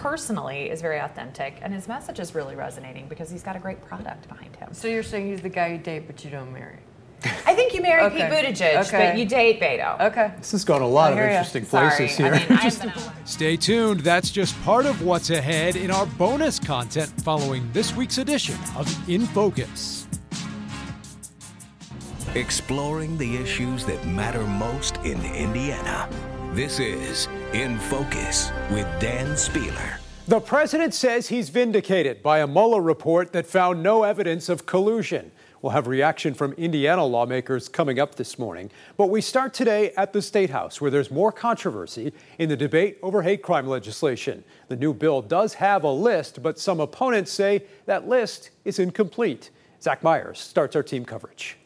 personally is very authentic, and his message is really resonating because he's got a great product behind him. So you're saying he's the guy you date, but you don't marry? I think you marry Okay. Pete Buttigieg, Okay. but you date Beto. Okay. This has gone a lot of hear ya. interesting Sorry. places here. I mean, I've been on Stay tuned. That's just part of what's ahead in our bonus content following this week's edition of In Focus. Exploring the issues that matter most in Indiana. This is In Focus with Dan Spehler. The president says he's vindicated by a Mueller report that found no evidence of collusion. We'll have reaction from Indiana lawmakers coming up this morning. But we start today at the State House, where there's more controversy in the debate over hate crime legislation. The new bill does have a list, but some opponents say that list is incomplete. Zach Myers starts our team coverage.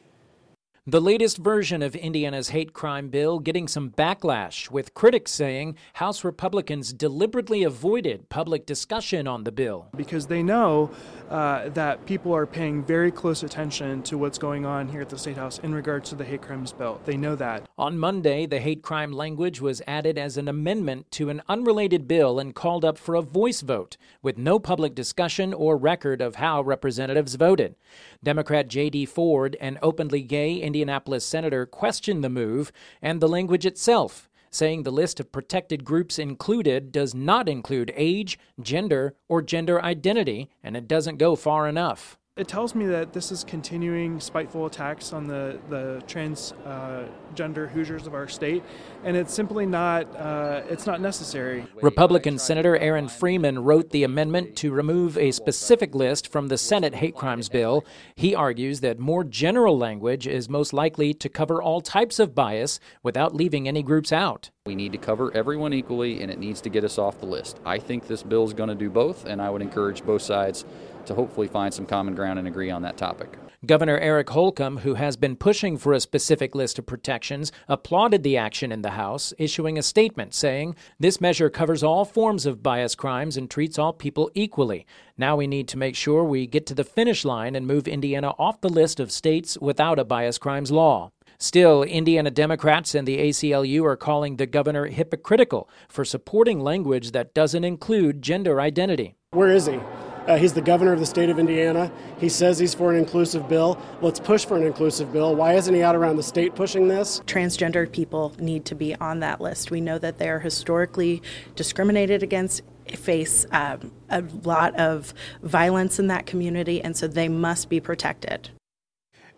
The latest version of Indiana's hate crime bill getting some backlash, with critics saying House Republicans deliberately avoided public discussion on the bill. because they know uh, that people are paying very close attention to what's going on here at the State House in regards to the hate crimes bill. They know that. On Monday, the hate crime language was added as an amendment to an unrelated bill and called up for a voice vote, with no public discussion or record of how representatives voted. Democrat J.D. Ford, an openly gay Indianapolis senator, questioned the move and the language itself, saying the list of protected groups included does not include age, gender, or gender identity, and it doesn't go far enough. It tells me that this is continuing spiteful attacks on the, the transgender Hoosiers of our state, and it's simply not, uh, it's not necessary. Republican Senator Aaron Freeman wrote the amendment to remove a specific list from the Senate hate crimes bill. He argues that more general language is most likely to cover all types of bias without leaving any groups out. We need to cover everyone equally, and it needs to get us off the list. I think this bill is going to do both, and I would encourage both sides to hopefully find some common ground and agree on that topic. Governor Eric Holcomb, who has been pushing for a specific list of protections, applauded the action in the House, issuing a statement saying, This measure covers all forms of bias crimes and treats all people equally. Now we need to make sure we get to the finish line and move Indiana off the list of states without a bias crimes law. Still, Indiana Democrats and the ACLU are calling the governor hypocritical for supporting language that doesn't include gender identity. Where is he? Uh, he's the governor of the state of Indiana. He says he's for an inclusive bill. Let's push for an inclusive bill. Why isn't he out around the state pushing this? transgender people need to be on that list. We know that they are historically discriminated against, face um, a lot of violence in that community, and so they must be protected.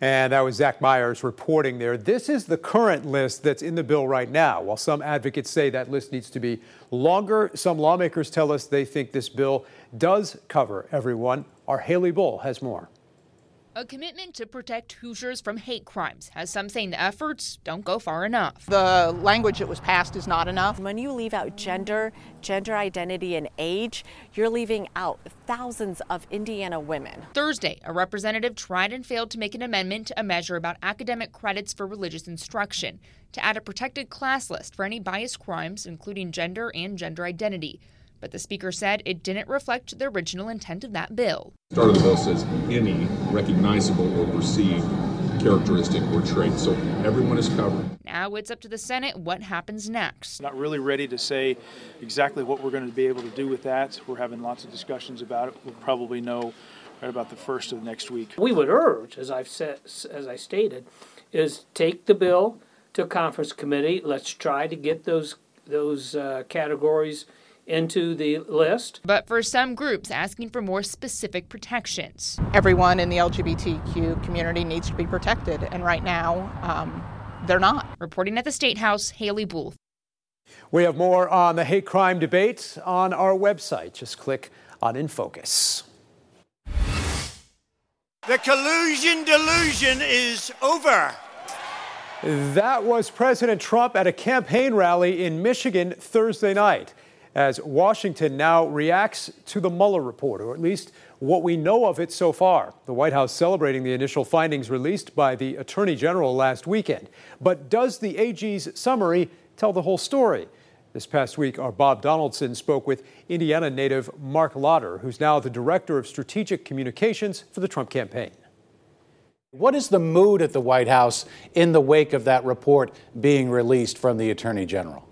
And that was Zach Myers reporting there. This is the current list that's in the bill right now. While some advocates say that list needs to be longer, some lawmakers tell us they think this bill does cover everyone. Our Haley Bull has more. A commitment to protect Hoosiers from hate crimes has some saying the efforts don't go far enough. The language that was passed is not enough. When you leave out gender, gender identity, and age, you're leaving out thousands of Indiana women. Thursday, a representative tried and failed to make an amendment to a measure about academic credits for religious instruction to add a protected class list for any biased crimes, including gender and gender identity. But the speaker said it didn't reflect the original intent of that bill. The Start of the bill says any recognizable or perceived characteristic or trait. So everyone is covered. Now it's up to the Senate what happens next. Not really ready to say exactly what we're going to be able to do with that. We're having lots of discussions about it. We'll probably know right about the first of next week. We would urge, as I've said, as I stated, is take the bill to conference committee. Let's try to get those those uh, categories into the list. But for some groups asking for more specific protections. Everyone in the LGBTQ community needs to be protected, and right now, um, they're not. Reporting at the State House, Haley Bull. We have more on the hate crime debate on our website. Just click on In Focus. The collusion delusion is over. That was President Trump at a campaign rally in Michigan Thursday night as Washington now reacts to the Mueller report, or at least what we know of it so far. The White House celebrating the initial findings released by the Attorney General last weekend. But does the AG's summary tell the whole story? This past week, our Bob Donaldson spoke with Indiana native Marc Lotter, who's now the Director of Strategic Communications for the Trump campaign. What is the mood at the White House in the wake of that report being released from the Attorney General?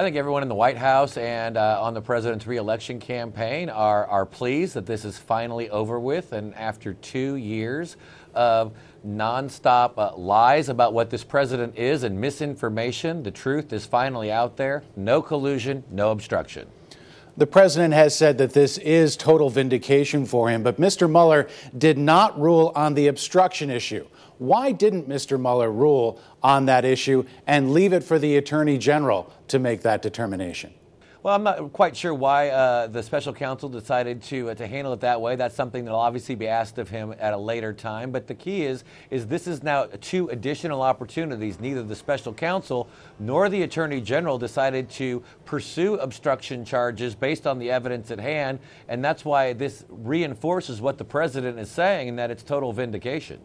I think everyone in the White House and uh, on the president's reelection campaign are, are pleased that this is finally over with. And after two years of nonstop uh, lies about what this president is and misinformation, the truth is finally out there. No collusion, no obstruction. The president has said that this is total vindication for him, but Mr. Mueller did not rule on the obstruction issue. Why didn't Mr. Mueller rule on that issue and leave it for the Attorney General to make that determination? Well, I'm not quite sure why uh, the special counsel decided to uh, to handle it that way. That's something that'll obviously be asked of him at a later time. But the key is is this is now two additional opportunities. Neither the special counsel nor the attorney general decided to pursue obstruction charges based on the evidence at hand, and that's why this reinforces what the president is saying, and that it's total vindication.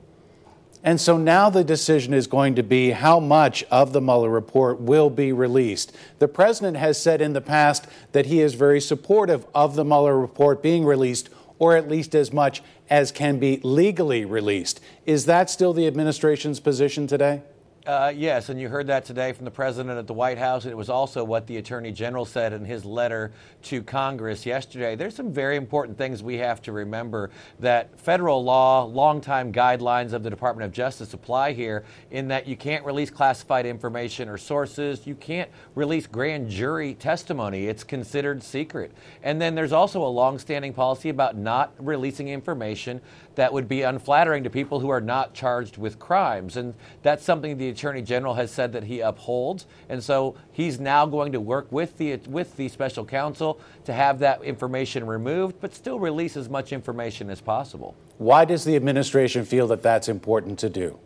And so now the decision is going to be how much of the Mueller report will be released. The president has said in the past that he is very supportive of the Mueller report being released, or at least as much as can be legally released. Is that still the administration's position today? Uh, yes, and you heard that today from the president at the White House. And it was also what the attorney general said in his letter to Congress yesterday. There's some very important things we have to remember that federal law, longtime guidelines of the Department of Justice apply here in that you can't release classified information or sources. You can't release grand jury testimony. It's considered secret. And then there's also a longstanding policy about not releasing information that would be unflattering to people who are not charged with crimes. And that's something the Attorney General has said that he upholds. And so he's now going to work with the, with the special counsel to have that information removed, but still release as much information as possible. Why does the administration feel that that's important to do?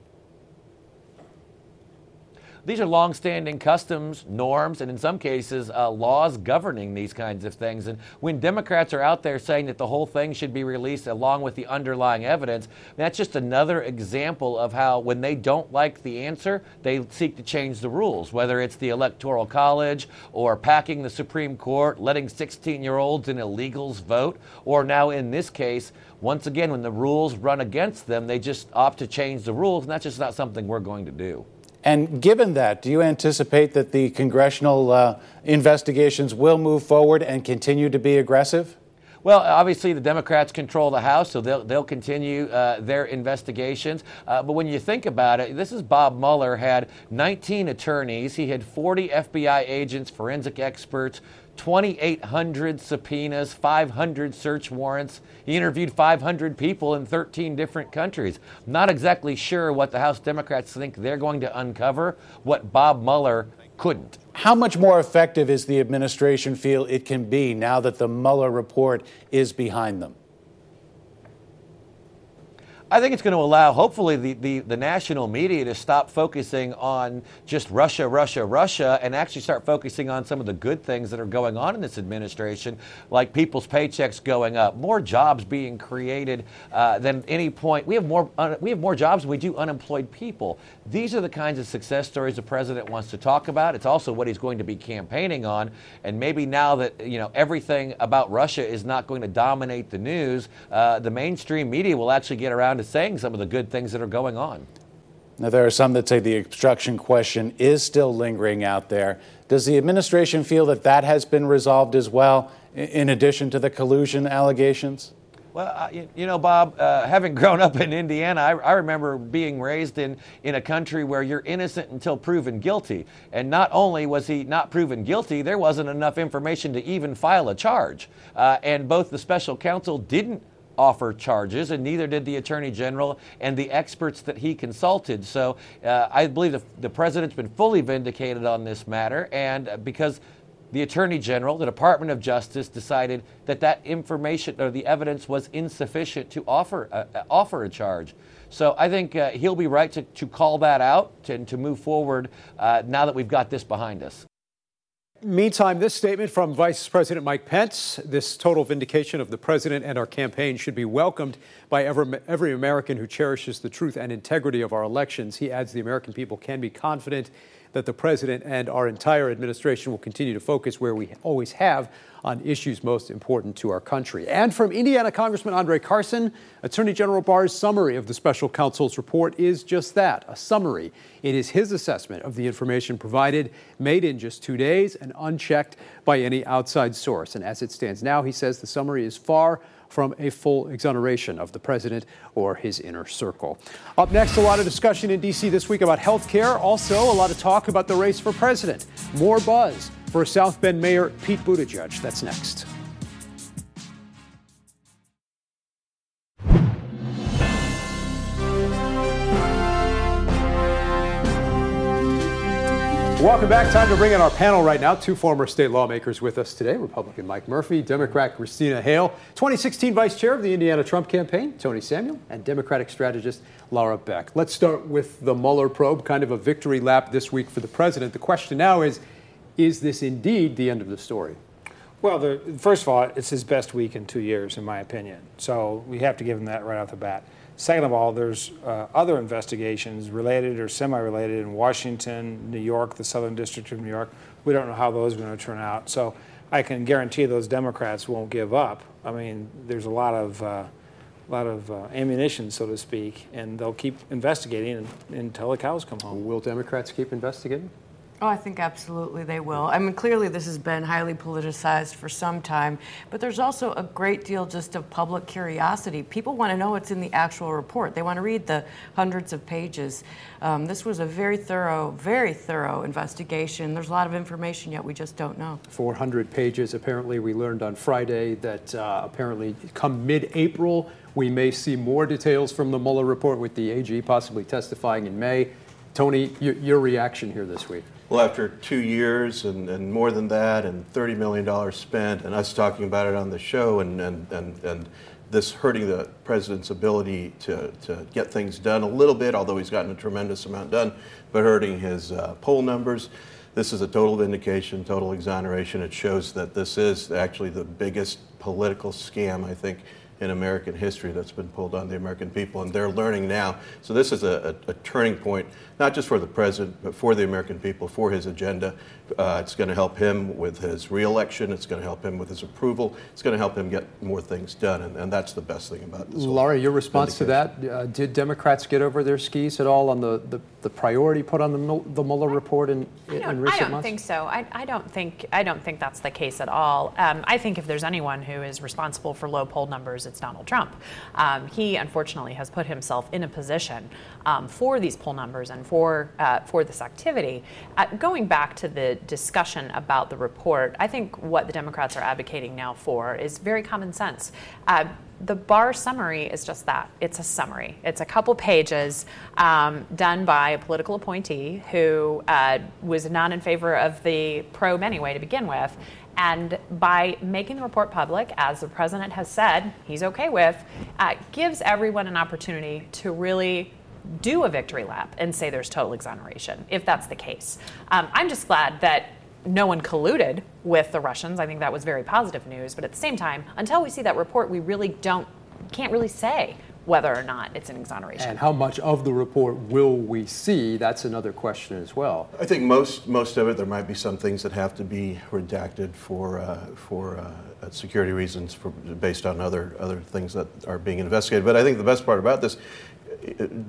These are longstanding customs, norms, and in some cases, uh, laws governing these kinds of things. And when Democrats are out there saying that the whole thing should be released along with the underlying evidence, that's just another example of how, when they don't like the answer, they seek to change the rules, whether it's the Electoral College or packing the Supreme Court, letting 16 year olds and illegals vote, or now in this case, once again, when the rules run against them, they just opt to change the rules, and that's just not something we're going to do. And given that, do you anticipate that the congressional uh, investigations will move forward and continue to be aggressive? Well, obviously, the Democrats control the House, so they'll, they'll continue uh, their investigations. Uh, but when you think about it, this is Bob Mueller had 19 attorneys, he had 40 FBI agents, forensic experts, 2,800 subpoenas, 500 search warrants. He interviewed 500 people in 13 different countries. Not exactly sure what the House Democrats think they're going to uncover, what Bob Mueller couldn't. How much more effective is the administration feel it can be now that the Mueller report is behind them? I think it's going to allow, hopefully, the, the, the, national media to stop focusing on just Russia, Russia, Russia, and actually start focusing on some of the good things that are going on in this administration, like people's paychecks going up, more jobs being created uh, than any point. We have more uh, we have more jobs than we do unemployed people. These are the kinds of success stories the president wants to talk about. It's also what he's going to be campaigning on, and maybe now that you know everything about Russia is not going to dominate the news, uh, the mainstream media will actually get around saying some of the good things that are going on. Now, there are some that say the obstruction question is still lingering out there. Does the administration feel that that has been resolved as well, in addition to the collusion allegations? Well, you, you, know, Bob, uh, having grown up in Indiana, I, I, remember being raised in, in a country where you're innocent until proven guilty. And not only was he not proven guilty, there wasn't enough information to even file a charge. Uh, and both the special counsel didn't offer charges, and neither did the Attorney General and the experts that he consulted. So uh, I believe the, the president's been fully vindicated on this matter, and uh, because the Attorney General, the Department of Justice decided that that information or the evidence was insufficient to offer uh, uh offer a charge. So I think uh, he'll be right to, to call that out and to move forward uh, now that we've got this behind us. Meantime, this statement from Vice President Mike Pence this total vindication of the president and our campaign should be welcomed by every, every American who cherishes the truth and integrity of our elections. He adds the American people can be confident that the president and our entire administration will continue to focus where we always have on issues most important to our country. And from Indiana Congressman Andre Carson, Attorney General Barr's summary of the special counsel's report is just that a summary. It is his assessment of the information provided, made in just two days and unchecked by any outside source. And as it stands now, he says the summary is far from a full exoneration of the president or his inner circle. Up next, a lot of discussion in D.C. this week about health care. Also, a lot of talk about the race for president. More buzz for South Bend Mayor Pete Buttigieg. That's next. Welcome back. Time to bring in our panel right now. Two former state lawmakers with us today Republican Mike Murphy, Democrat Christina Hale, 2016 Vice Chair of the Indiana Trump campaign, Tony Samuel, and Democratic strategist Laura Beck. Let's start with the Mueller probe, kind of a victory lap this week for the president. The question now is is this indeed the end of the story? Well, the, first of all, it's his best week in two years, in my opinion. So we have to give him that right off the bat. Second of all, there's uh, other investigations related or semi-related in Washington, New York, the Southern District of New York. We don't know how those are going to turn out. So I can guarantee those Democrats won't give up. I mean, there's a lot of uh, lot of uh, ammunition, so to speak, and they'll keep investigating until the cows come home. Will Democrats keep investigating? Oh, I think absolutely they will. I mean, clearly this has been highly politicized for some time, but there's also a great deal just of public curiosity. People want to know what's in the actual report. They want to read the hundreds of pages. Um, this was a very thorough, very thorough investigation. There's a lot of information yet we just don't know. 400 pages. Apparently, we learned on Friday that uh, apparently come mid-April we may see more details from the Mueller report with the AG possibly testifying in May. Tony, your, your reaction here this week? Well, after two years and, and more than that, and $30 million spent, and us talking about it on the show, and, and, and, and this hurting the president's ability to, to get things done a little bit, although he's gotten a tremendous amount done, but hurting his uh, poll numbers. This is a total vindication, total exoneration. It shows that this is actually the biggest political scam, I think, in American history that's been pulled on the American people, and they're learning now. So this is a, a, a turning point, not just for the president, but for the American people, for his agenda. Uh, it's going to help him with his reelection. It's going to help him with his approval. It's going to help him get more things done, and, and that's the best thing about this. Laura, your response to that? Uh, did Democrats get over their skis at all on the, the, the priority put on the, the Mueller report in, in recent I don't months? think so. I, I don't think I don't think that's the case at all. Um, I think if there's anyone who is responsible for low poll numbers, it's Donald Trump. Um, he unfortunately has put himself in a position um, for these poll numbers and for uh, for this activity. Uh, going back to the discussion about the report, I think what the Democrats are advocating now for is very common sense. Uh, the bar summary is just that it's a summary. It's a couple pages um, done by a political appointee who uh, was not in favor of the probe anyway to begin with. And by making the report public, as the president has said he's okay with, uh, gives everyone an opportunity to really do a victory lap and say there's total exoneration, if that's the case. Um, I'm just glad that no one colluded with the Russians. I think that was very positive news. But at the same time, until we see that report, we really don't, can't really say whether or not it's an exoneration. And how much of the report will we see? That's another question as well. I think most most of it. There might be some things that have to be redacted for uh, for uh, security reasons, for, based on other other things that are being investigated. But I think the best part about this.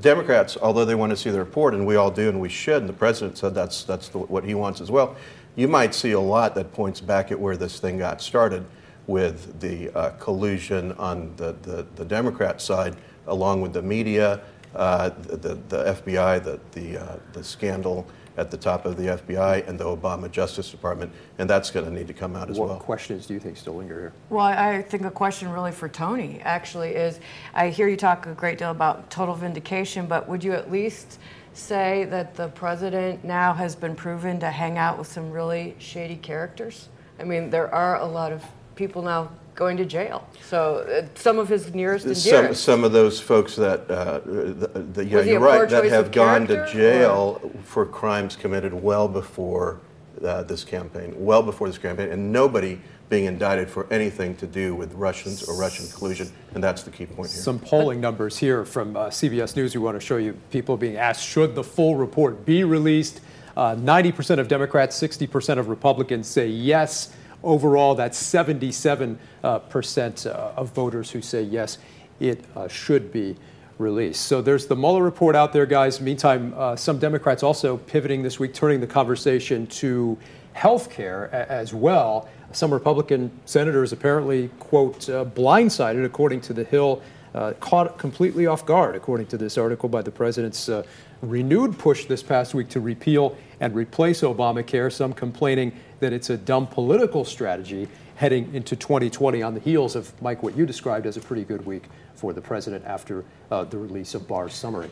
Democrats, although they want to see the report, and we all do, and we should, and the president said that's that's the, what he wants as well. You might see a lot that points back at where this thing got started, with the uh, collusion on the, the, the Democrat side along with the media, uh, the, the FBI, the, the, uh, the scandal at the top of the FBI and the Obama Justice Department, and that's going to need to come out as what well. What questions do you think still linger here? Well, I think a question really for Tony actually is I hear you talk a great deal about total vindication, but would you at least say that the president now has been proven to hang out with some really shady characters? I mean, there are a lot of people now going to jail. So uh, some of his nearest and some, dearest. some of those folks that, uh, the, the, yeah, Was he a you're right, that have gone to jail for crimes committed well before uh, this campaign, well before this campaign, and nobody being indicted for anything to do with Russians or Russian collusion, and that's the key point here. Some polling numbers here from uh, CBS News. We want to show you people being asked should the full report be released. Uh, 90% of Democrats, 60% of Republicans say yes. overall, that's 77 uh, percent uh, of voters who say yes, it uh, should be released. So there's the Mueller report out there, guys. Meantime, uh, some Democrats also pivoting this week, turning the conversation to health care as well. Some Republican senators apparently, quote, uh, blindsided, according to The Hill, uh, caught completely off guard, according to this article by the president's uh, renewed push this past week to repeal and replace Obamacare. Some complaining that it's a dumb political strategy heading into 2020 on the heels of, Mike, what you described as a pretty good week for the president after uh, the release of Barr's summary.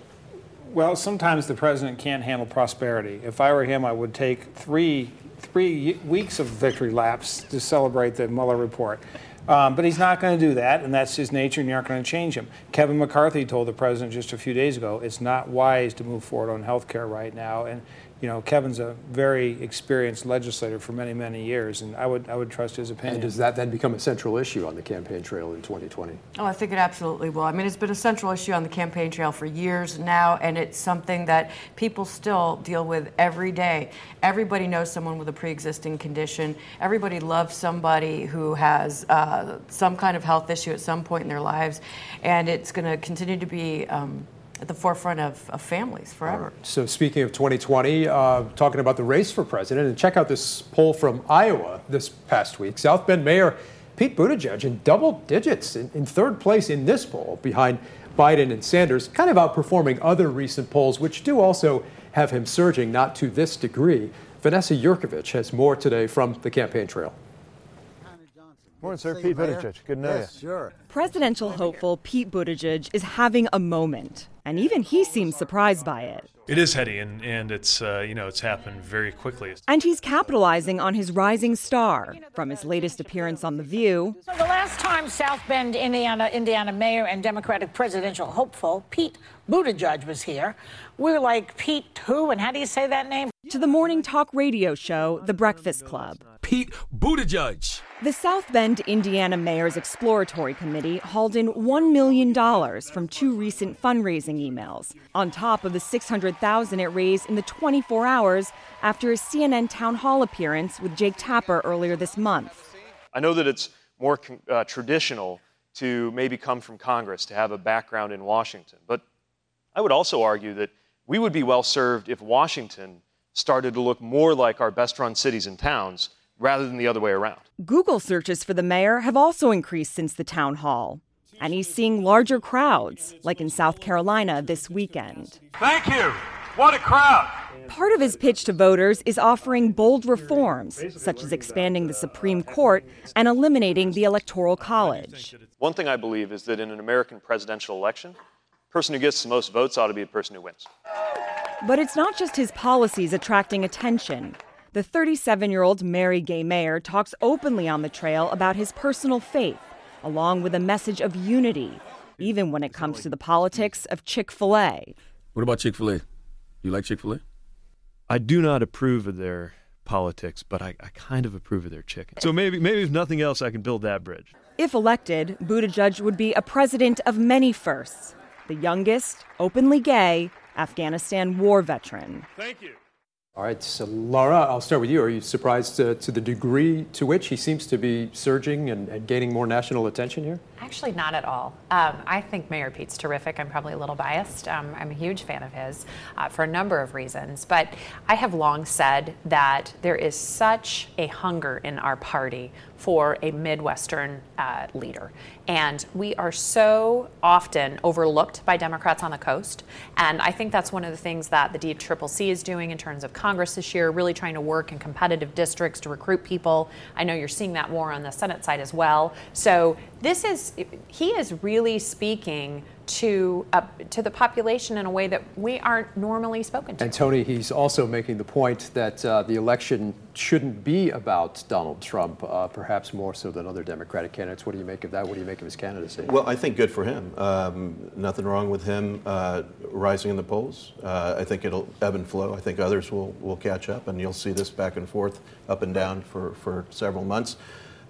Well, sometimes the president can't handle prosperity. If I were him, I would take three three weeks of victory laps to celebrate the Mueller report. Um, but he's not going to do that, and that's his nature, and you're not going to change him. Kevin McCarthy told the president just a few days ago it's not wise to move forward on health care right now. And you know, Kevin's a very experienced legislator for many, many years, and I would, I would trust his opinion. And does that then become a central issue on the campaign trail in 2020? Oh, I think it absolutely will. I mean, it's been a central issue on the campaign trail for years now, and it's something that people still deal with every day. Everybody knows someone with a pre-existing condition. Everybody loves somebody who has uh, some kind of health issue at some point in their lives, and it's going to continue to be. Um, at the forefront of, of families forever. So, speaking of 2020, uh, talking about the race for president, and check out this poll from Iowa this past week. South Bend Mayor Pete Buttigieg in double digits in, in third place in this poll behind Biden and Sanders, kind of outperforming other recent polls, which do also have him surging, not to this degree. Vanessa Yurkovich has more today from the campaign trail. Morning, sir. Pete Buttigieg. Good to know yes, you. Sure. Presidential hopeful Pete Buttigieg is having a moment and even he seems surprised by it. It is heady, and, and it's uh, you know it's happened very quickly. And he's capitalizing on his rising star from his latest appearance on The View. So the last time South Bend, Indiana, Indiana mayor and Democratic presidential hopeful Pete Buttigieg was here, we are like Pete who, and how do you say that name? To the morning talk radio show, The Breakfast Club. Pete Buttigieg. The South Bend, Indiana Mayor's Exploratory Committee hauled in $1 million from two recent fundraising emails, on top of the 600,000 it raised in the 24 hours after a CNN town hall appearance with Jake Tapper earlier this month. I know that it's more uh, traditional to maybe come from Congress, to have a background in Washington, but I would also argue that we would be well served if Washington started to look more like our best run cities and towns rather than the other way around. Google searches for the mayor have also increased since the town hall. And he's seeing larger crowds, like in South Carolina this weekend. Thank you. What a crowd. Part of his pitch to voters is offering bold reforms, such as expanding the Supreme Court and eliminating the Electoral College. One thing I believe is that in an American presidential election, the person who gets the most votes ought to be the person who wins. But it's not just his policies attracting attention. The 37 year old Mary Gay Mayor talks openly on the trail about his personal faith, along with a message of unity, even when it comes to the politics of Chick fil A. What about Chick fil A? You like Chick fil A? I do not approve of their politics, but I, I, kind of approve of their chicken. So maybe, maybe if nothing else, I can build that bridge. If elected, Buttigieg would be a president of many firsts. The youngest, openly gay, Afghanistan war veteran. Thank you. All right, so Laura, I'll start with you. Are you surprised to, to the degree to which he seems to be surging and, and gaining more national attention here? Actually, not at all. Um, I think Mayor Pete's terrific. I'm probably a little biased. Um, I'm a huge fan of his uh, for a number of reasons. But I have long said that there is such a hunger in our party for a Midwestern uh, leader. And we are so often overlooked by Democrats on the coast. And I think that's one of the things that the DCCC is doing in terms of Congress this year, really trying to work in competitive districts to recruit people. I know you're seeing that more on the Senate side as well. So this is, he is really speaking to uh, to the population in a way that we aren't normally spoken to. And Tony, he's also making the point that uh, the election shouldn't be about Donald Trump, uh, perhaps more so than other Democratic candidates. What do you make of that? What do you make of his candidacy? Well, I think good for him. Um, nothing wrong with him uh, rising in the polls. Uh, I think it'll ebb and flow. I think others will will catch up, and you'll see this back and forth, up and down for for several months.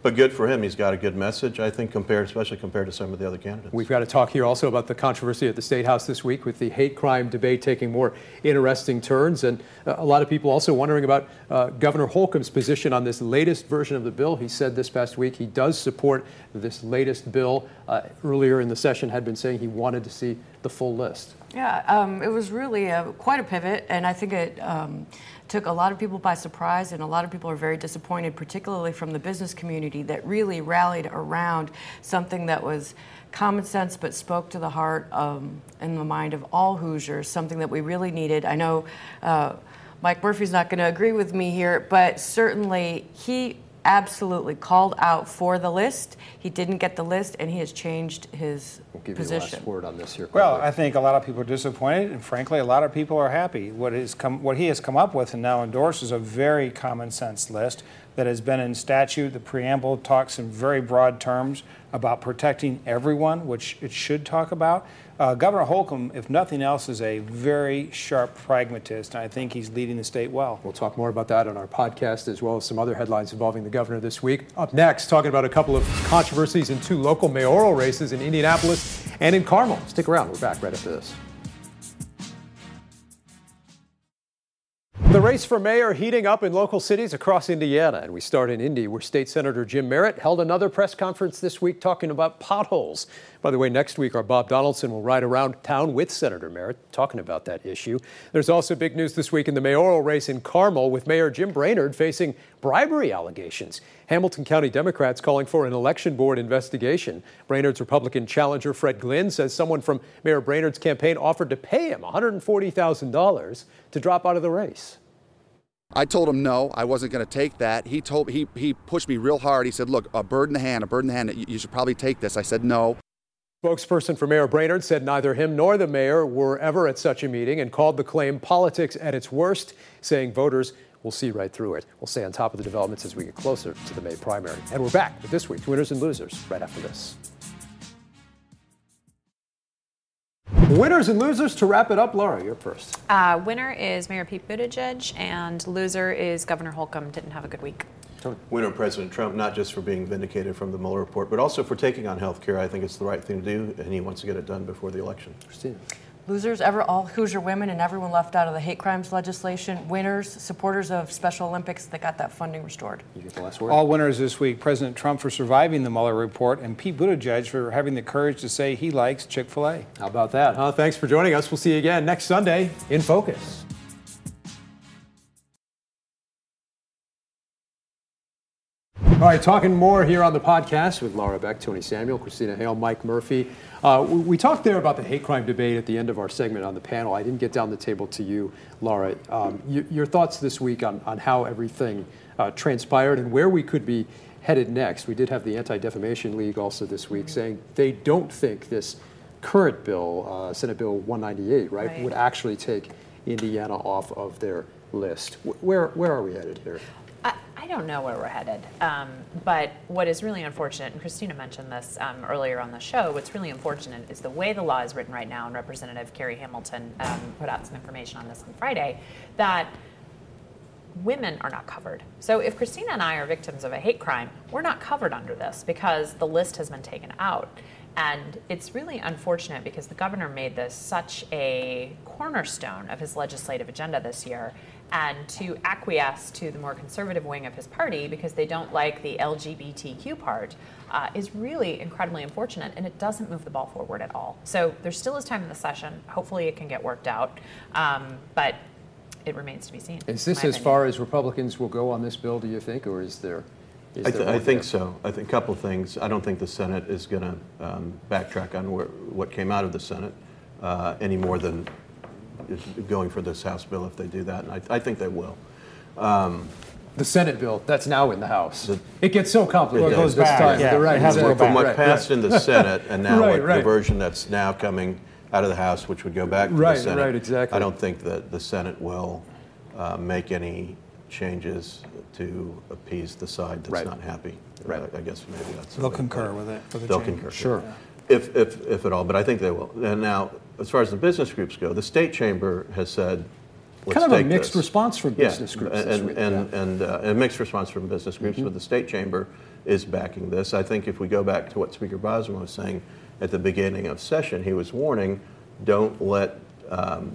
But good for him. He's got a good message, I think, compared, especially compared to some of the other candidates. We've got to talk here also about the controversy at the State House this week with the hate crime debate taking more interesting turns. And uh, a lot of people also wondering about uh, Governor Holcomb's position on this latest version of the bill. He said this past week he does support this latest bill. Uh, earlier in the session, had been saying he wanted to see the full list. Yeah, um, it was really a, quite a pivot, and I think it um, took a lot of people by surprise, and a lot of people are very disappointed, particularly from the business community, that really rallied around something that was common sense but spoke to the heart um, and the mind of all Hoosiers, something that we really needed. I know. Uh, Mike Murphy's not going to agree with me here, but certainly he absolutely called out for the list. He didn't get the list, and he has changed his We'll give position. you the last word on this here. Well. I think a lot of people are disappointed, and frankly, a lot of people are happy. What, come, what he has come up with and now endorses a very common sense list that has been in statute. The preamble talks in very broad terms about protecting everyone, which it should talk about. Uh, Governor Holcomb, if nothing else, is a very sharp pragmatist, and I think he's leading the state well. We'll talk more about that on our podcast as well as some other headlines involving the governor this week. Up next, talking about a couple of controversies in two local mayoral races in Indianapolis and in Carmel. Stick around, we're back right after this. The race for mayor heating up in local cities across Indiana. And we start in Indy, where State Senator Jim Merritt held another press conference this week talking about potholes. By the way, next week, our Bob Donaldson will ride around town with Senator Merritt talking about that issue. There's also big news this week in the mayoral race in Carmel with Mayor Jim Brainard facing bribery allegations. Hamilton County Democrats calling for an election board investigation. Brainard's Republican challenger Fred Glynn says someone from Mayor Brainard's campaign offered to pay him $140,000 to drop out of the race. I told him no, I wasn't going to take that. He told he he pushed me real hard. He said, "Look, a bird in the hand, a bird in the hand. You, you should probably take this." I said no. Spokesperson for Mayor Brainard said neither him nor the mayor were ever at such a meeting and called the claim politics at its worst, saying voters will see right through it. We'll stay on top of the developments as we get closer to the May primary. And we're back with this week's winners and losers right after this. Winners and losers to wrap it up, Laura, you're first. Uh, winner is Mayor Pete Buttigieg, and loser is Governor Holcomb. Didn't have a good week. Winner President Trump, not just for being vindicated from the Mueller report, but also for taking on health care. I think it's the right thing to do, and he wants to get it done before the election. Christina. Losers, ever all Hoosier women and everyone left out of the hate crimes legislation. Winners, supporters of Special Olympics that got that funding restored. You get the last word. All winners this week President Trump for surviving the Mueller report, and Pete Buttigieg for having the courage to say he likes Chick fil A. How about that, huh? Thanks for joining us. We'll see you again next Sunday in Focus. All right, talking more here on the podcast with Laura Beck, Tony Samuel, Christina Hale, Mike Murphy. Uh, we, we talked there about the hate crime debate at the end of our segment on the panel. I didn't get down the table to you, Laura. Um, y- your thoughts this week on, on how everything uh, transpired and where we could be headed next. We did have the Anti Defamation League also this week saying they don't think this current bill, uh, Senate Bill 198, right, Right. would actually take Indiana off of their list. Wh- Where, where are we headed here? I, don't know where we're headed. Um, but what is really unfortunate, and Christina mentioned this um, earlier on the show, what's really unfortunate is the way the law is written right now, and Representative Carey Hamilton um, put out some information on this on Friday, that women are not covered. So if Christina and I are victims of a hate crime, we're not covered under this because the list has been taken out. And it's really unfortunate because the governor made this such a cornerstone of his legislative agenda this year. And to acquiesce to the more conservative wing of his party because they don't like the LGBTQ part uh, is really incredibly unfortunate and it doesn't move the ball forward at all. So there still is time in the session. Hopefully it can get worked out. Um, but it remains to be seen. Is this as opinion. far as Republicans will go on this bill, do you think, or is there? Is I, there th- I think there? so. I think a couple of things. I don't think the Senate is going to um, backtrack on where, what came out of the Senate uh, any more than is going for this House bill if they do that, and I, I think they will. Um, The Senate bill that's now in the House. it gets so complicated it goes this back, time. yeah. You're right. It has to go exactly, from what right, passed right. in the Senate and now Right, what, the version that's now coming out of the House, which would go back to Right, the Senate. right, exactly. I don't think that the Senate will uh, make any changes to appease the side that's Right. not happy. Right. I guess maybe that's. the They'll concur with it, with the They'll change. concur. Sure. If, if, if at all, but I think they will. And now, as far as the business groups go, the state chamber has said, let's Kind of a mixed this. response from Yeah, business groups and, and, yeah. Mm-hmm. and uh, a mixed response from business groups, but the state chamber is backing this. I think if we go back to what Speaker Bosma was saying at the beginning of session, he was warning, don't let um,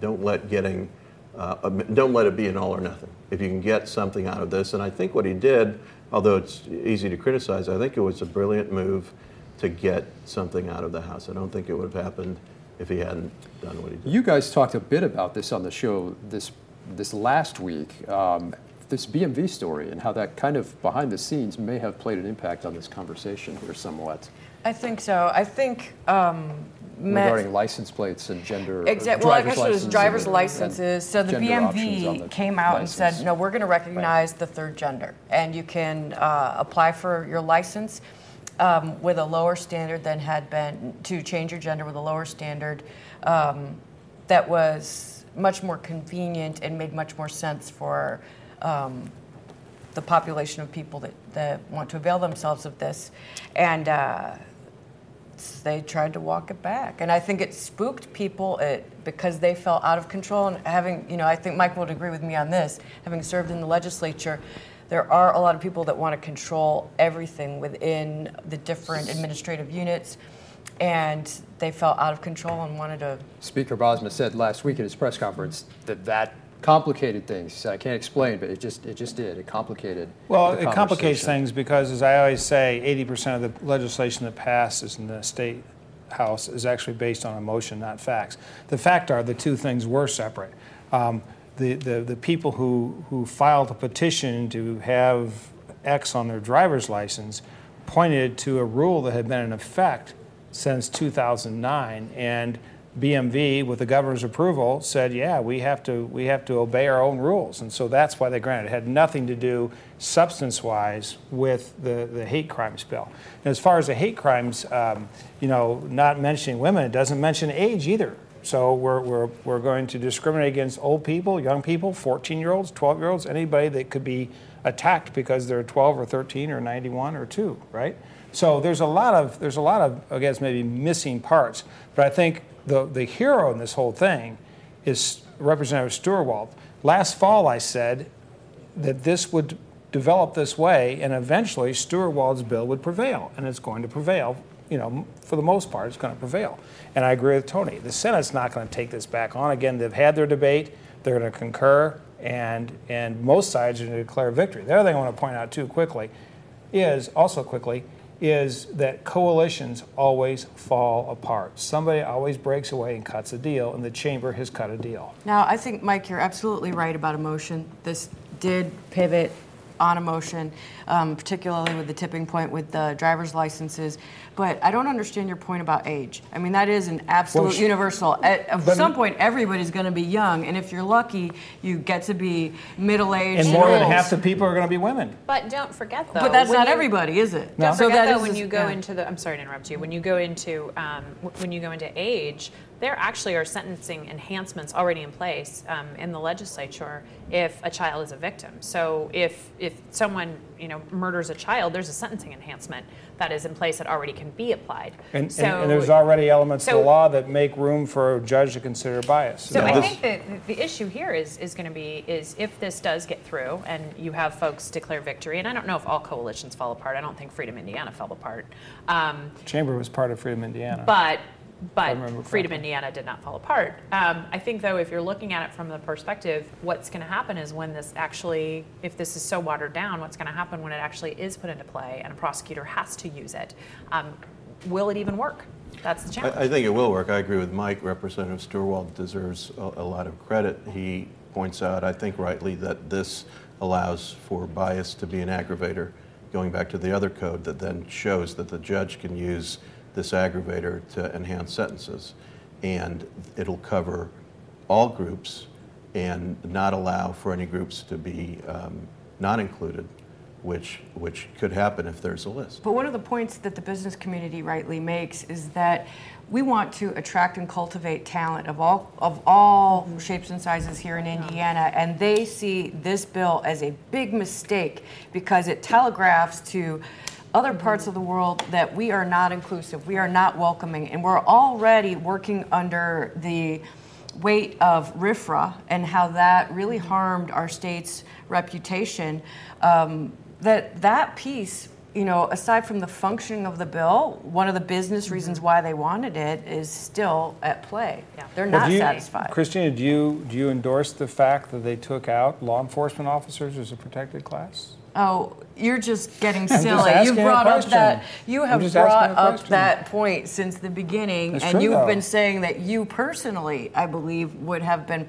don't let getting uh, don't let it be an all or nothing. If you can get something out of this, and I think what he did, although it's easy to criticize, I think it was a brilliant move to get something out of the House. I don't think it would have happened if he hadn't done what he did. You guys talked a bit about this on the show this this last week. Um, this BMV story and how that kind of behind the scenes may have played an impact on this conversation here somewhat. I think so. I think um, regarding license plates and gender. Exactly. Well, I guess it was driver's and, licenses. And so the BMV the came out license. and said, no, we're going to recognize right. the third gender, and you can uh, apply for your license um, with a lower standard than had been to change your gender with a lower standard um, that was much more convenient and made much more sense for um, the population of people that, that want to avail themselves of this. And uh, they tried to walk it back. And I think it spooked people it, because they felt out of control. And having, you know, I think Mike would agree with me on this, having served in the legislature, there are a lot of people that want to control everything within the different administrative units and they felt out of control and wanted to. Speaker Bosma said last week at his press conference that that complicated things. He said, I can't explain, but it just it just did. It complicated. Well, it complicates things because, as I always say, 80% of the legislation that passes in the state house is actually based on emotion, not facts. The fact are the two things were separate. Um, the, the, the people who, who filed a petition to have X on their driver's license pointed to a rule that had been in effect since 2009 and BMV, with the governor's approval, said, "Yeah, we have to we have to obey our own rules," and so that's why they granted. It had nothing to do substance-wise with the the hate crimes bill. And as far as the hate crimes, um, you know, not mentioning women, it doesn't mention age either. So we're, we're, we're going to discriminate against old people, young people, 14 year olds, 12 year olds, anybody that could be attacked because they're 12 or 13 or 91 or 2, right? So there's a lot of, there's a lot of, I guess, maybe missing parts. But I think the, the hero in this whole thing is Representative Steuerwald. Last fall, I said that this would develop this way, and eventually Steuerwald's bill would prevail, and it's going to prevail. You know, for the most part, it's going to prevail. And I agree with Tony. The Senate's not going to take this back on. Again, they've had their debate. They're going to concur, and and most sides are going to declare victory. The other thing I want to point out too quickly is also quickly is that coalitions always fall apart. Somebody always breaks away and cuts a deal, and the chamber has cut a deal. Now, I think, Mike, you're absolutely right about emotion. This did pivot on emotion, um, particularly with the tipping point with the driver's licenses. But I don't understand your point about age. I mean, that is an absolute well, universal. At, at some point, everybody's going to be young, and if you're lucky, you get to be middle aged. And more than half the people are going to be women. But don't forget, though. But that's not you, everybody, is it? No. Don't so forget, though, when you go yeah. into the. I'm sorry to interrupt you. When you go into um, when you go into age, there actually are sentencing enhancements already in place um, in the legislature if a child is a victim. So if if someone you know murders a child, there's a sentencing enhancement that is in place that already can be applied. And, so, and, and there's already elements so, of the law that make room for a judge to consider bias. So yeah. I think that the issue here is is going to be is if this does get through and you have folks declare victory, and I don't know if all coalitions fall apart. I don't think Freedom Indiana fell apart. Um, Chamber was part of Freedom Indiana, but but Freedom Indiana did not fall apart. Um, I think, though, if you're looking at it from the perspective, what's going to happen is when this actually, if this is so watered down, what's going to happen when it actually is put into play and a prosecutor has to use it? Um, will it even work? That's the challenge. I, I, think it will work. I agree with Mike. Representative Steuerwald deserves a, a lot of credit. He points out, I think rightly, that this allows for bias to be an aggravator, going back to the other code that then shows that the judge can use this aggravator to enhance sentences. And it'll cover all groups and not allow for any groups to be um, not included, which, which could happen if there's a list. But one of the points that the business community rightly makes is that we want to attract and cultivate talent of all of all shapes and sizes here in Indiana, and they see this bill as a big mistake because it telegraphs to other parts of the world that we are not inclusive, we are not welcoming, and we're already working under the weight of RFRA and how that really harmed our state's reputation. Um, that that piece you know, aside from the functioning of the bill, one of the business reasons why they wanted it is still at play. Yeah. They're Well, not do you- satisfied. Christina, do you do you endorse the fact that they took out law enforcement officers as a protected class? Oh, you're just getting just silly. You asking brought up that you have brought up that point since the beginning, That's and true, you've though. been saying that you personally, I believe, would have been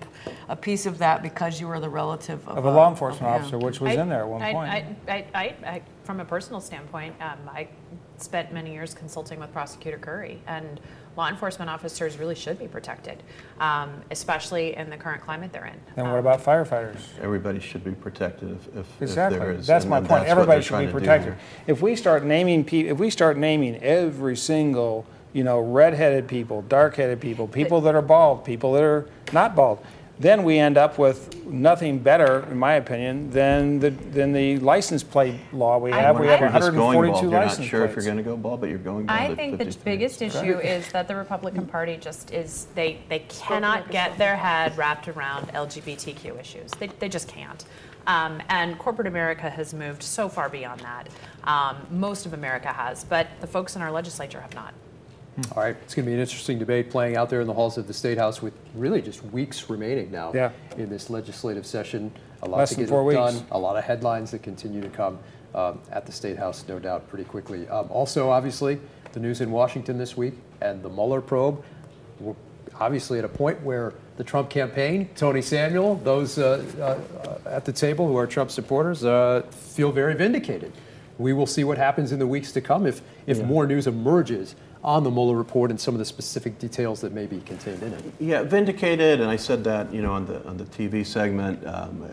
a piece of that because you were the relative of, Of a law enforcement him. officer, which was in there at one I, point. I, I, I, I, from a personal standpoint, um, I spent many years consulting with Prosecutor Curry, and law enforcement officers really should be protected, um, especially in the current climate they're in. Then what about firefighters? Everybody should be protected if, if, if Exactly. there is. That's and- my point. that's Everybody should be protected. If we start naming people, if we start naming every single, you know, red-headed people, dark-headed people, people that are bald, people that are not bald, then we end up with nothing better, in my opinion, than the than the license plate law we have. we have You're just going 142 bald. You're not license sure if you're going to go bald, but you're going bald I at think the 53. biggest issue is that the Republican Party just is they they cannot get their head wrapped around LGBTQ issues. They, they just can't. Um, and corporate America has moved so far beyond that. Um, most of America has, but the folks in our legislature have not. All right, it's going to be an interesting debate playing out there in the halls of the State House with really just weeks remaining now Yeah. in this legislative session. A lot Less to get four weeks. a lot of headlines that continue to come um, at the State House, no doubt, pretty quickly. Um, also, obviously, the news in Washington this week and the Mueller probe. We're obviously at a point where the Trump campaign, Tony Samuel, those uh, uh, at the table who are Trump supporters, uh, feel very vindicated. We will see what happens in the weeks to come if, if more news emerges on the Mueller report and some of the specific details that may be contained in it. Yeah, vindicated, and I said that, you know, on the on the TV segment. Um,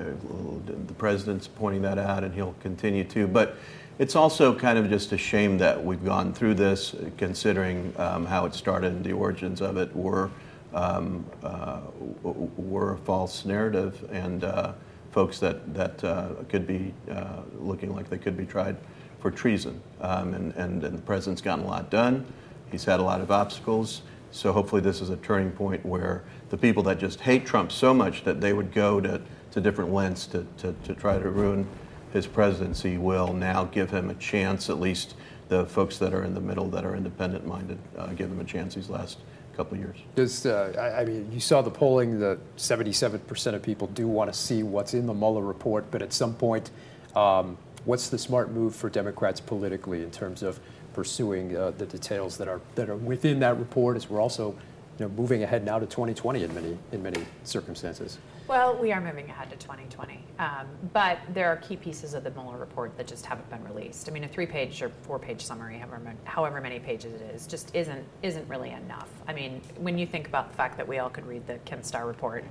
the president's pointing that out, and he'll continue to. But it's also kind of just a shame that we've gone through this, considering um, how it started and the origins of it were um, uh, were a false narrative, and uh, folks that that uh, could be uh, looking like they could be tried for treason. Um, and, and and the president's gotten a lot done. He's had a lot of obstacles. So hopefully this is a turning point where the people that just hate Trump so much that they would go to, to different lengths to, to, to try to ruin his presidency will now give him a chance, at least the folks that are in the middle that are independent minded, uh, give him a chance these last couple of years. Does, uh, I, I mean, you saw the polling, the 77% of people do want to see what's in the Mueller report, but at some point, um, what's the smart move for Democrats politically in terms of pursuing uh, the details that are, that are within that report as we're also you know, moving ahead now to 2020 in many, in many circumstances? Well, we are moving ahead to 2020, um, but there are key pieces of the Mueller report that just haven't been released. I mean, a three-page or four-page summary, however, many pages it is, just isn't isn't really enough. I mean, when you think about the fact that we all could read the Ken Starr report,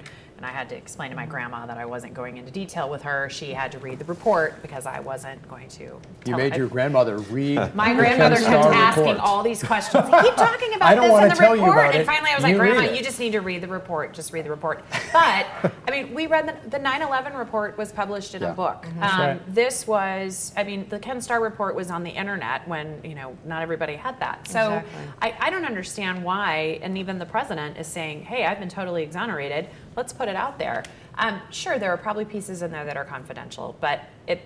and I had to explain to my grandma that I wasn't going into detail with her, she had to read the report because I wasn't going to. You made I- your grandmother read my the grandmother Ken kept Starr asking report. all these questions. Keep talking I about don't this wanna in the tell you report. about and finally, I was like, You read Grandma, you just need to read the report. Just read the report. But I mean, we read the, the 9/11 report was published in Yeah. a book. Mhm. Um, right. This was, I mean, the Ken Starr report was on the internet when you know not everybody had that. So Exactly. I, I don't understand why, and even the president is saying, "Hey, I've been totally exonerated. Let's put it out there." Um, sure, there are probably pieces in there that are confidential, but it.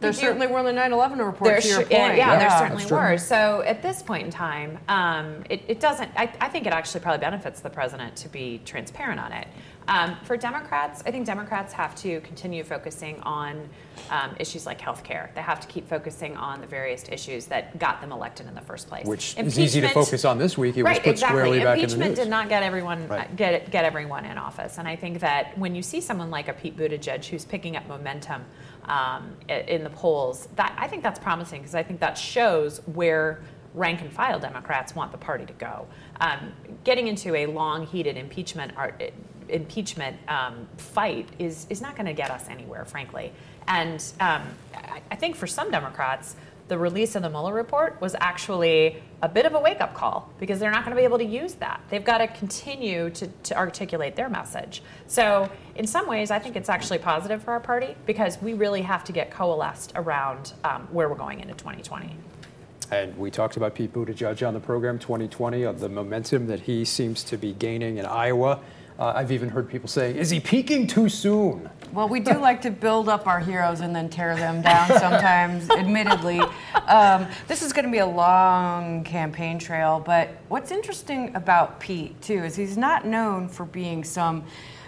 There you- certainly were in the 9/11 report. there to your sh- yeah, point. yeah, there certainly were. So at this point in time, um, it, it doesn't. I, I think it actually probably benefits the president to be transparent on it. Um, for Democrats, I think Democrats have to continue focusing on um, issues like health care. They have to keep focusing on the various issues that got them elected in the first place. Which is easy to focus on this week. It was right, put exactly. squarely back in the Impeachment news. did not get everyone Right. get get everyone in office, and I think that when you see someone like a Pete Buttigieg who's picking up momentum um, in the polls, that I think that's promising because I think that shows where rank and file Democrats want the party to go. Um, getting into a long, heated impeachment impeachment um, fight is is not going to get us anywhere, frankly. And um, I, I think for some Democrats, the release of the Mueller report was actually a bit of a wake up call because they're not going to be able to use that. They've got to continue to, to articulate their message. So, in some ways, I think it's actually positive for our party because we really have to get coalesced around um, where we're going into 2020. And we talked about Pete Buttigieg on the program 2020, of the momentum that he seems to be gaining in Iowa. Uh, I've even heard people say, is he peaking too soon? Well, we do like to build up our heroes and then tear them down sometimes, admittedly. Um, this is going to be a long campaign trail, but what's interesting about Pete, too, is he's not known for being some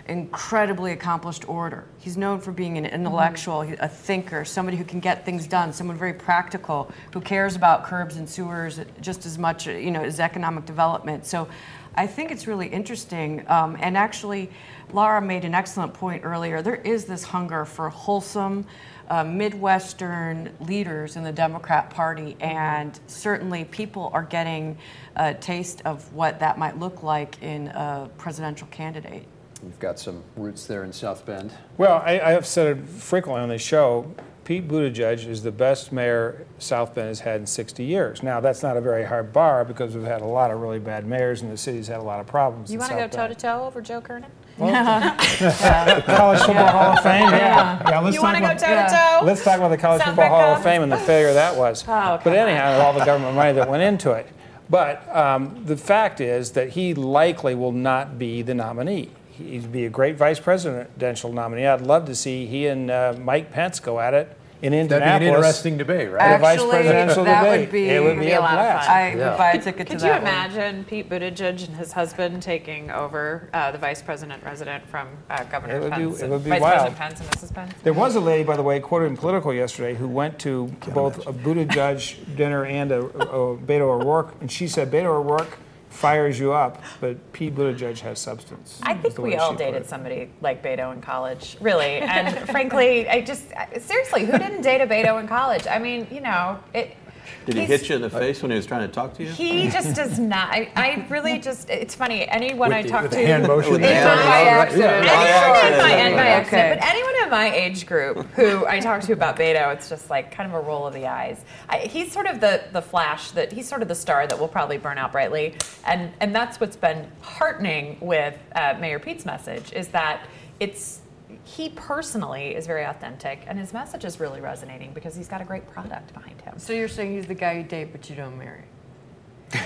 incredibly accomplished orator. He's known for being an intellectual, a thinker, somebody who can get things done, someone very practical, who cares about curbs and sewers just as much, you know, as economic development. So I think it's really interesting. Um, and actually, Laura made an excellent point earlier. There is this hunger for wholesome, uh, Midwestern leaders in the Democrat Party, and certainly people are getting a taste of what that might look like in a presidential candidate. You've got some roots there in South Bend. Well, I, I have said it frequently on this show. Pete Buttigieg is the best mayor South Bend has had in 60 years. Now, that's not a very hard bar because we've had a lot of really bad mayors and the city's had a lot of problems. You want to go toe to toe over Joe Kernan? Well, yeah. College Football yeah. Hall of Fame, yeah. yeah let's you want to go toe to toe? Let's talk about the College Sound Football Hall of Fame and the failure that was. Oh, but anyhow, all the government money that went into it. But um, the fact is that he likely will not be the nominee he'd be a great vice presidential nominee. I'd love to see he and uh, Mike Pence go at it in Indianapolis. That'd be an interesting debate, right? Actually, vice presidential that debate. Would be, it would be, be a, lot blast. of fun. I yeah. would buy a ticket Could to you that Could you imagine one. Pete Buttigieg and his husband taking over uh, the vice president resident from uh, Governor it would Pence? Be, it would be vice wild. President Pence and Mrs. Pence. There was a lady, by the way, quoted in Politico yesterday, who went to both a Buttigieg dinner and a, a, a Beto O'Rourke, and she said Beto O'Rourke fires you up, but Pete Buttigieg has substance. I think we all dated somebody like Beto in college, really. And frankly, I just seriously, who didn't date a Beto in college? I mean, you know, it. Did he hit you in the face when he was trying to talk to you? He just does not. I, I really just. It's funny. Anyone with I the, talk with to, the hand motion, in my accident, yeah. anyone in my, Yeah. in my Yeah. accident, but anyone in my age group who I talk to about Beto, it's just like kind of a roll of the eyes. I, he's sort of the the flash that he's sort of the star that will probably burn out brightly, and and that's what's been heartening with uh, Mayor Pete's message is that it's he personally is very authentic and his message is really resonating because he's got a great product behind him. So you're saying he's the guy you date, but you don't marry?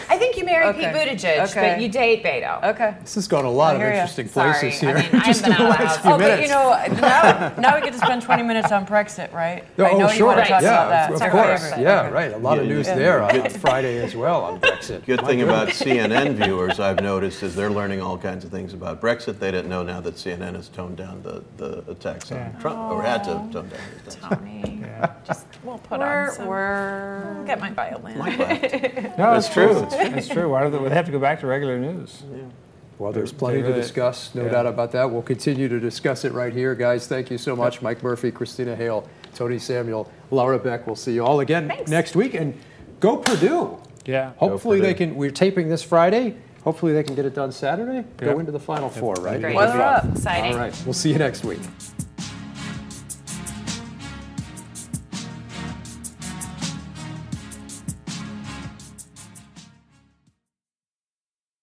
I think you marry Okay. Pete Buttigieg, Okay. but you date Beto. Okay. This has gone a lot of hear ya. interesting Sorry. places I here. mean, Just in the last of few Oh, but you know, now, now we get to spend 20 minutes on Brexit, right? Oh, I oh, know sure. you want to talk yeah, about that. of course. favorite. Yeah, Okay. right. A lot of news yeah. there on, Good. Friday as well on Brexit. Good My thing about. CNN viewers, I've noticed, is they're learning all kinds of things about Brexit. They didn't know now that CNN has toned down the, the attacks on Yeah. Trump, or had to tone down the attacks. Tony, just we'll put We're- on some. we're- I'll get my violin. Mike laughed. No, That's it's true. True. It's true. Why do they, they have to go back to regular news? Well, there's plenty to discuss, no yeah. doubt about that. We'll continue to discuss it right here, guys. Thank you so much, Mike Murphy, Christina Hale, Tony Samuel, Laura Beck. We'll see you all again Thanks. next week, and go Purdue. Yeah. Hopefully they can. We're taping this Friday. Hopefully they can get it done Saturday. Go into the Final Four, right? Great. It'll be Weather fun. up. Exciting. All right. We'll see you next week.